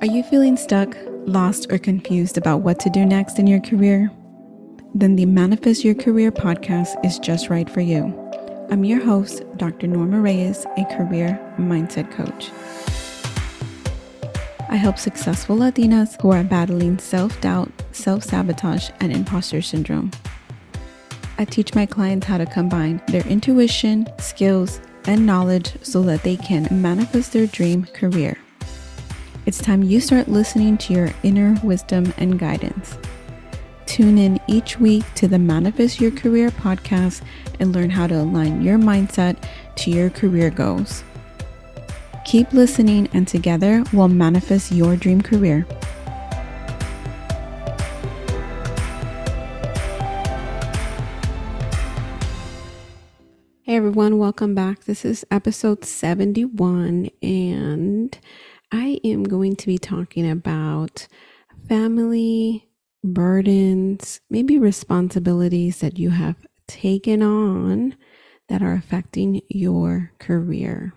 Are you feeling stuck, lost, or confused about what to do next in your career? Then the Manifest Your Career podcast is just right for you. I'm your host, Dr. Norma Reyes, a career mindset coach. I help successful Latinas who are battling self doubt, self sabotage, and imposter syndrome. I teach my clients how to combine their intuition, skills, and knowledge so that they can manifest their dream career. It's time you start listening to your inner wisdom and guidance. Tune in each week to the Manifest Your Career podcast and learn how to align your mindset to your career goals. Keep listening, and together we'll manifest your dream career. Hey everyone, welcome back. This is episode 71, and I am going to be talking about family burdens, maybe responsibilities that you have taken on that are affecting your career.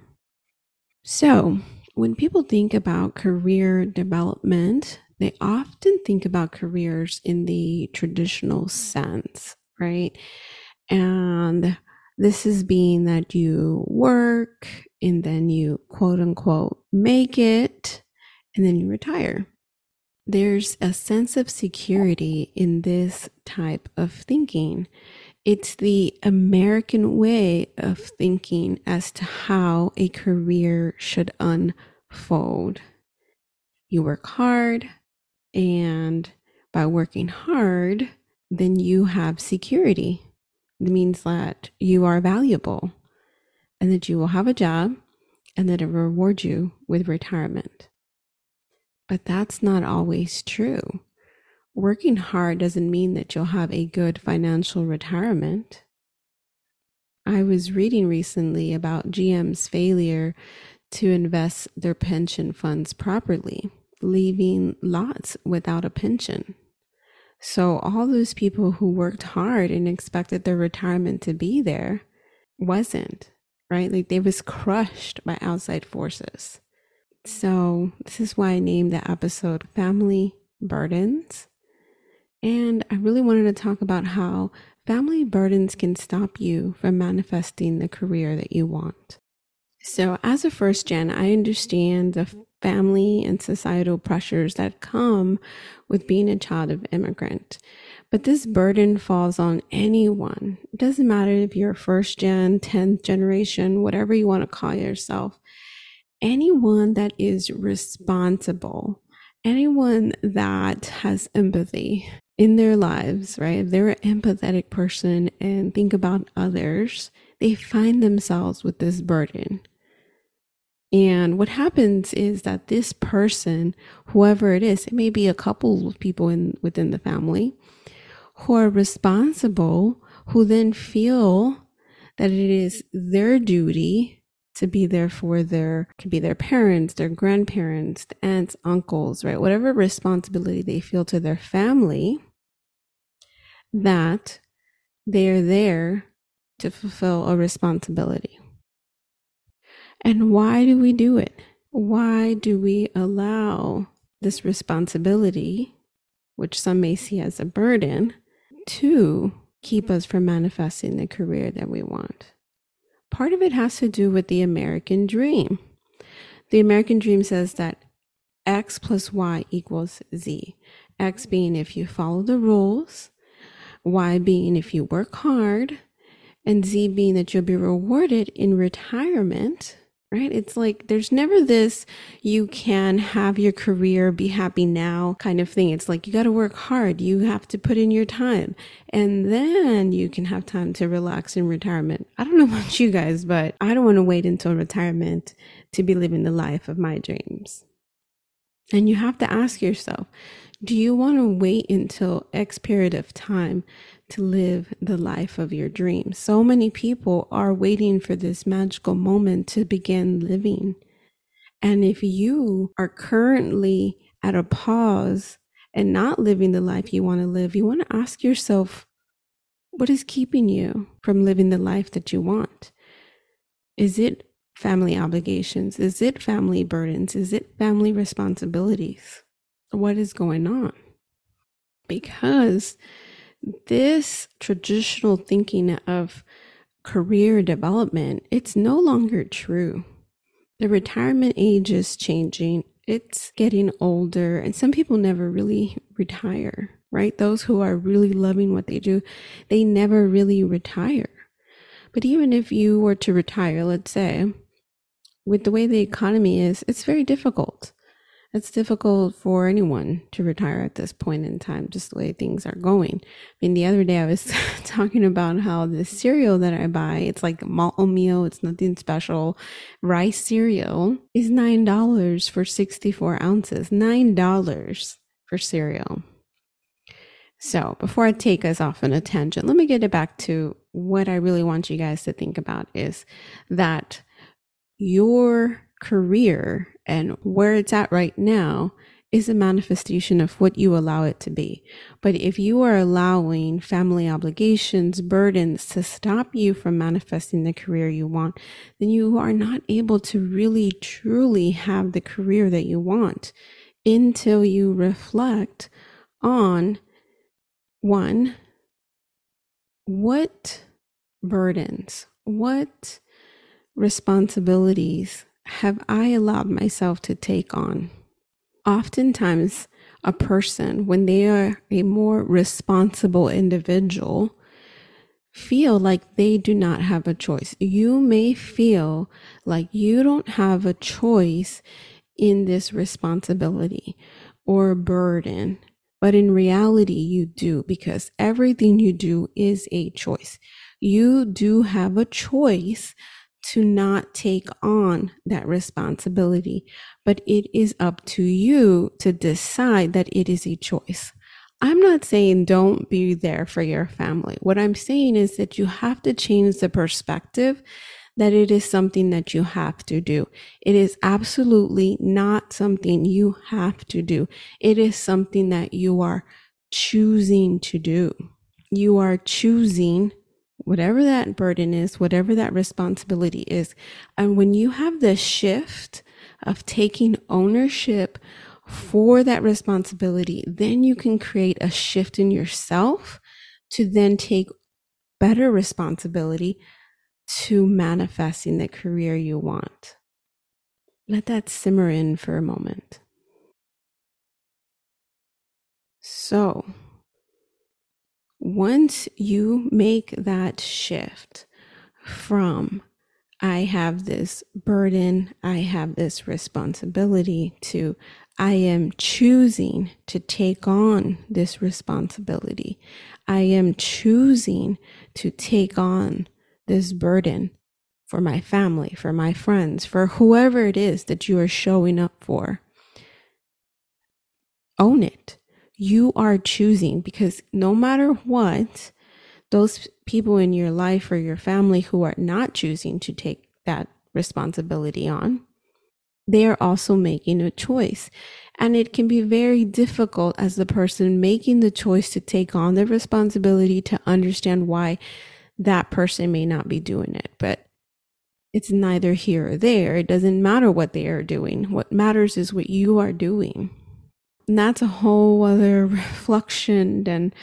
So, when people think about career development, they often think about careers in the traditional sense, right? And this is being that you work and then you quote unquote make it and then you retire. There's a sense of security in this type of thinking. It's the American way of thinking as to how a career should unfold. You work hard, and by working hard, then you have security. It means that you are valuable and that you will have a job and that it will reward you with retirement. But that's not always true. Working hard doesn't mean that you'll have a good financial retirement. I was reading recently about GM's failure to invest their pension funds properly, leaving lots without a pension. So, all those people who worked hard and expected their retirement to be there wasn't, right? Like they was crushed by outside forces. So, this is why I named the episode Family Burdens and I really wanted to talk about how family burdens can stop you from manifesting the career that you want. So, as a first gen, I understand the family and societal pressures that come with being a child of immigrant. But this burden falls on anyone. It doesn't matter if you're first gen, 10th generation, whatever you want to call yourself. Anyone that is responsible, anyone that has empathy, in their lives, right? If they're an empathetic person and think about others, they find themselves with this burden. And what happens is that this person, whoever it is, it may be a couple of people in within the family who are responsible, who then feel that it is their duty to be there for their could be their parents, their grandparents, the aunts, uncles, right? Whatever responsibility they feel to their family that they are there to fulfill a responsibility. And why do we do it? Why do we allow this responsibility, which some may see as a burden, to keep us from manifesting the career that we want? Part of it has to do with the American dream. The American dream says that X plus Y equals Z. X being if you follow the rules, Y being if you work hard, and Z being that you'll be rewarded in retirement, right? It's like there's never this you can have your career, be happy now kind of thing. It's like you got to work hard, you have to put in your time, and then you can have time to relax in retirement. I don't know about you guys, but I don't want to wait until retirement to be living the life of my dreams. And you have to ask yourself do you want to wait until X period of time to live the life of your dreams? So many people are waiting for this magical moment to begin living. And if you are currently at a pause and not living the life you want to live, you want to ask yourself, what is keeping you from living the life that you want? Is it family obligations? Is it family burdens? Is it family responsibilities? What is going on? Because this traditional thinking of career development, it's no longer true. The retirement age is changing. It's getting older, and some people never really retire, right? Those who are really loving what they do, they never really retire. But even if you were to retire, let's say, with the way the economy is, it's very difficult. It's difficult for anyone to retire at this point in time, just the way things are going. I mean, the other day I was talking about how the cereal that I buy, it's like malt meal, it's nothing special. Rice cereal is $9 for 64 ounces. $9 for cereal. So, before I take us off on a tangent, let me get it back to what I really want you guys to think about is that your career and where it's at right now is a manifestation of what you allow it to be. But if you are allowing family obligations, burdens to stop you from manifesting the career you want, then you are not able to really truly have the career that you want until you reflect on one, what burdens, what responsibilities have I allowed myself to take on? Oftentimes, a person, when they are a more responsible individual, feel like they do not have a choice. You may feel like you don't have a choice in this responsibility or burden, but in reality, you do because everything you do is a choice. You do have a choice to not take on that responsibility, but it is up to you to decide that it is a choice. I'm not saying don't be there for your family. What I'm saying is that you have to change the perspective that it is something that you have to do. It is absolutely not something you have to do. It is something that you are choosing to do. You are choosing whatever that burden is, whatever that responsibility is. And when you have the shift of taking ownership for that responsibility, then you can create a shift in yourself to then take better responsibility to manifesting the career you want. Let that simmer in for a moment. So, once you make that shift from I have this burden, I have this responsibility to I am choosing to take on this responsibility. I am choosing to take on this burden for my family, for my friends, for whoever it is that you are showing up for. Own it you are choosing because no matter what, those people in your life or your family who are not choosing to take that responsibility on, they are also making a choice. And it can be very difficult as the person making the choice to take on the responsibility to understand why that person may not be doing it. But it's neither here or there. It doesn't matter what they are doing. What matters is what you are doing. And that's a whole other reflection and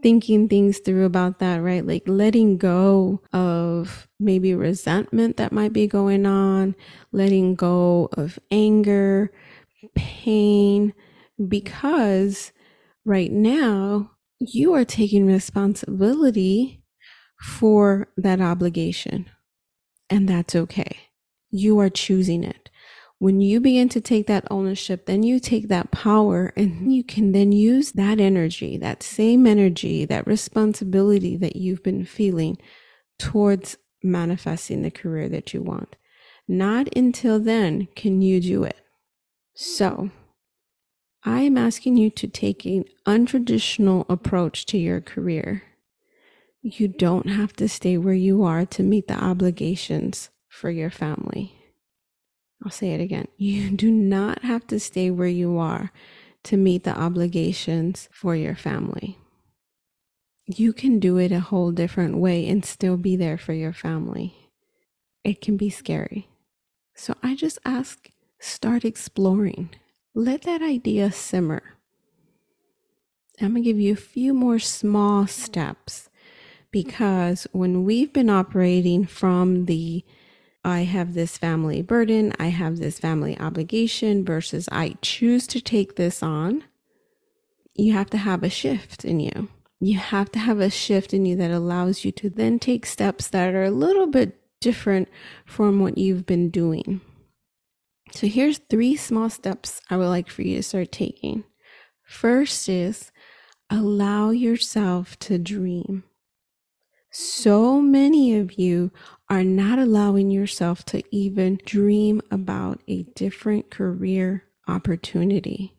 thinking things through about that, right? Like letting go of maybe resentment that might be going on, letting go of anger, pain, because right now you are taking responsibility for that obligation. And that's okay. You are choosing it when you begin to take that ownership, then you take that power and you can then use that energy, that same energy, that responsibility that you've been feeling towards manifesting the career that you want. Not until then can you do it. So, I am asking you to take an untraditional approach to your career. You don't have to stay where you are to meet the obligations for your family. I'll say it again. You do not have to stay where you are to meet the obligations for your family. You can do it a whole different way and still be there for your family. it can be scary. So I just ask start exploring. Let that idea simmer. I'm going to give you a few more small steps because when we've been operating from the I have this family burden, I have this family obligation versus I choose to take this on, you have to have a shift in you. You have to have a shift in you that allows you to then take steps that are a little bit different from what you've been doing. So here's three small steps I would like for you to start taking. First is allow yourself to dream. So many of you are not allowing yourself to even dream about a different career opportunity.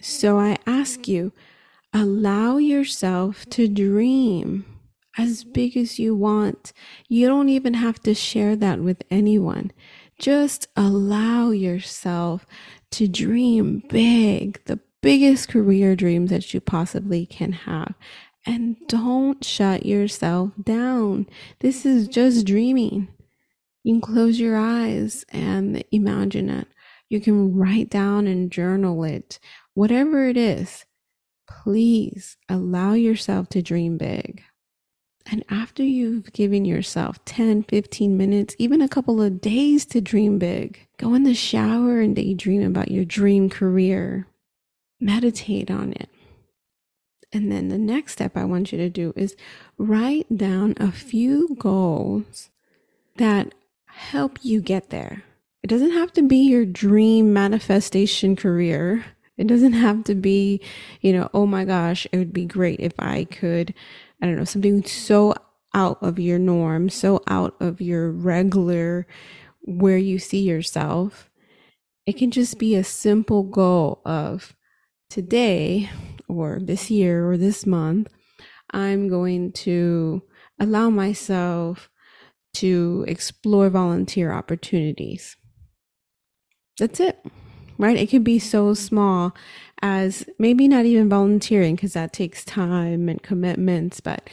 So I ask you, allow yourself to dream as big as you want. You don't even have to share that with anyone. Just allow yourself to dream big, the biggest career dreams that you possibly can have. And don't shut yourself down. This is just dreaming. You can close your eyes and imagine it. You can write down and journal it. Whatever it is, please allow yourself to dream big. And after you've given yourself 10, 15 minutes, even a couple of days to dream big, go in the shower and daydream about your dream career. Meditate on it. And then the next step I want you to do is write down a few goals that help you get there. It doesn't have to be your dream manifestation career. It doesn't have to be, you know, oh my gosh, it would be great if I could I don't know, something so out of your norm, so out of your regular where you see yourself. It can just be a simple goal of today or this year or this month, I'm going to allow myself to explore volunteer opportunities. That's it, right? It can be so small as maybe not even volunteering because that takes time and commitments, but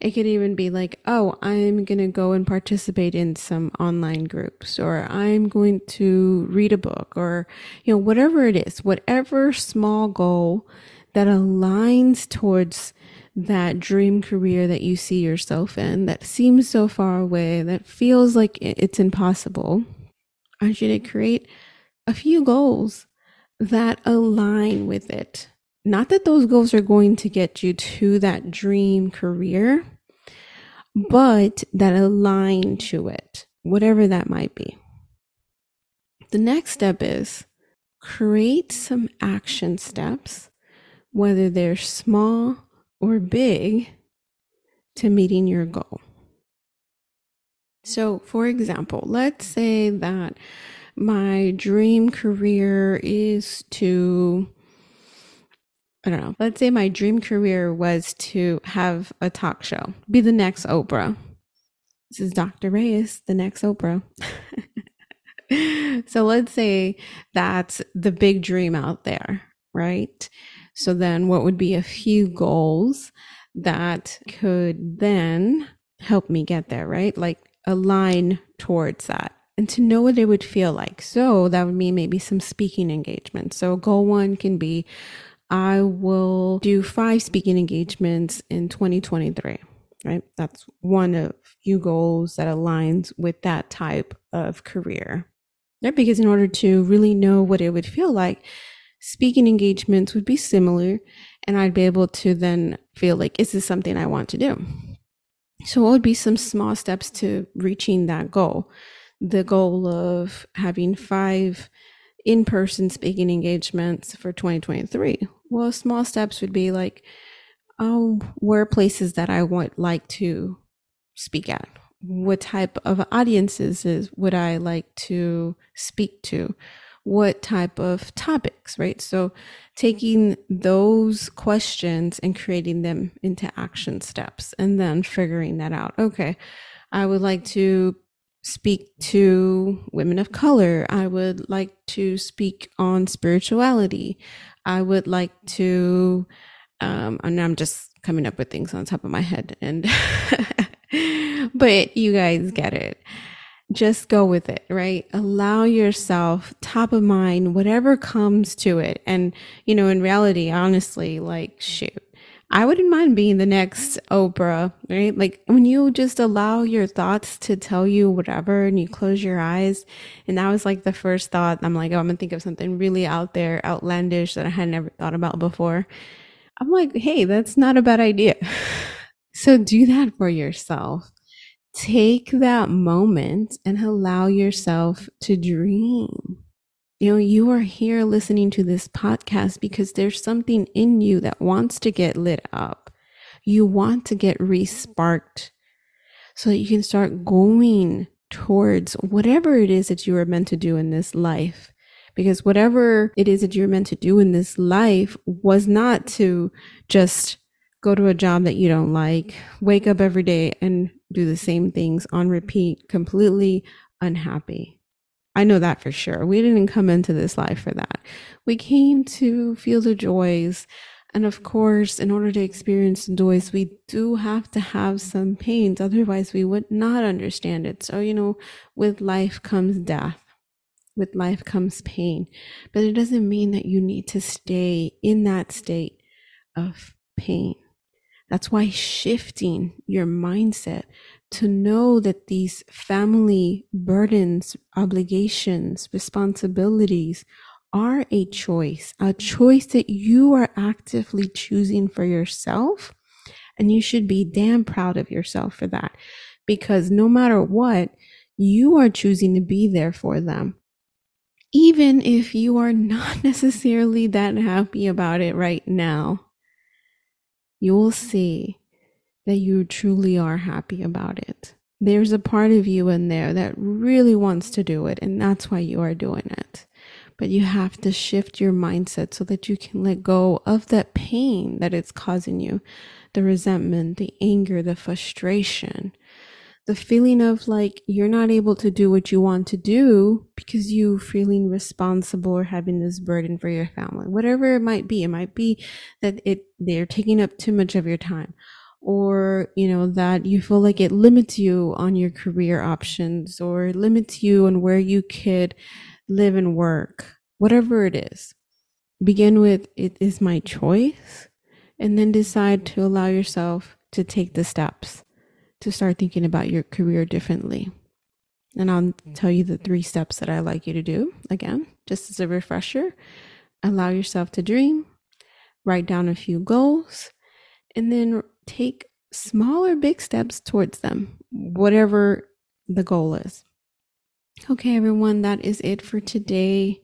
it could even be like, oh, I'm going to go and participate in some online groups, or I'm going to read a book, or, you know, whatever it is, whatever small goal that aligns towards that dream career that you see yourself in that seems so far away, that feels like it's impossible. I want you to create a few goals that align with it. Not that those goals are going to get you to that dream career, but that align to it, whatever that might be. The next step is create some action steps, whether they're small or big, to meeting your goal. So, for example, let's say that my dream career is to I don't know. Let's say my dream career was to have a talk show, be the next Oprah. This is Dr. Reyes, the next Oprah. so let's say that's the big dream out there, right? So then what would be a few goals that could then help me get there, right? Like align towards that and to know what it would feel like. So that would mean maybe some speaking engagements. So goal one can be I will do five speaking engagements in 2023, right? That's one of few goals that aligns with that type of career. Right? Because in order to really know what it would feel like, speaking engagements would be similar and I'd be able to then feel like, is this something I want to do? So, what would be some small steps to reaching that goal? the goal of having five in person speaking engagements for 2023? Well, small steps would be like, oh, where are places that I would like to speak at? What type of audiences is, would I like to speak to? What type of topics, right? So, taking those questions and creating them into action steps and then figuring that out. Okay, I would like to speak to women of color. I would like to speak on spirituality. I would like to, um, and I'm just coming up with things on top of my head. And but you guys get it. Just go with it, right? Allow yourself top of mind, whatever comes to it. And, you know, in reality, honestly, like, shoot, I wouldn't mind being the next Oprah, right? Like when you just allow your thoughts to tell you whatever and you close your eyes. And that was like the first thought. I'm like, oh, I'm to think of something really out there, outlandish that I had never thought about before. I'm like, hey, that's not a bad idea. so do that for yourself. Take that moment and allow yourself to dream you know, you are here listening to this podcast because there's something in you that wants to get lit up. You want to get resparked so that you can start going towards whatever it is that you are meant to do in this life. Because whatever it is that you're meant to do in this life was not to just go to a job that you don't like, wake up every day and do the same things on repeat, completely unhappy. I know that for sure. We didn't come into this life for that. We came to feel the joys. And of course, in order to experience the joys, we do have to have some pains. Otherwise, we would not understand it. So, you know, with life comes death. With life comes pain. But it doesn't mean that you need to stay in that state of pain. That's why shifting your mindset to know that these family burdens, obligations, responsibilities are a choice, a choice that you are actively choosing for yourself. And you should be damn proud of yourself for that because no matter what, you are choosing to be there for them. Even if you are not necessarily that happy about it right now, you will see that you truly are happy about it. There's a part of you in there that really wants to do it, and that's why you are doing it. But you have to shift your mindset so that you can let go of that pain that it's causing you the resentment, the anger, the frustration, the feeling of like you're not able to do what you want to do because you feeling responsible or having this burden for your family. Whatever it might be. It might be that it they're taking up too much of your time or you know that you feel like it limits you on your career options or limits you on where you could live and work. Whatever it is. Begin with it is my choice and then decide to allow yourself to take the steps to start thinking about your career differently and I'll mm-hmm. tell you the three steps that I like you to do again, just as a refresher. Allow yourself to dream, write down a few goals, and then take small or big steps towards them, whatever the goal is. Okay, everyone, that is it for today.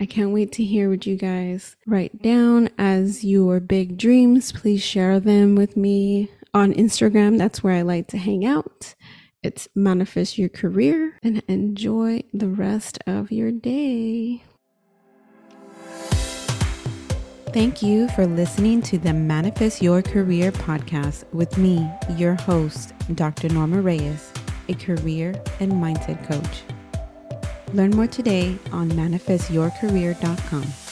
I can't wait to hear what you guys write down as your big dreams. Please share them with me on Instagram. That's where I like to hang out. It's manifest your career and enjoy the rest of your day. Thank you for listening to the Manifest Your Career podcast with me, your host, Dr. Norma Reyes, a career and mindset coach. Learn more today on manifestyourcareer.com.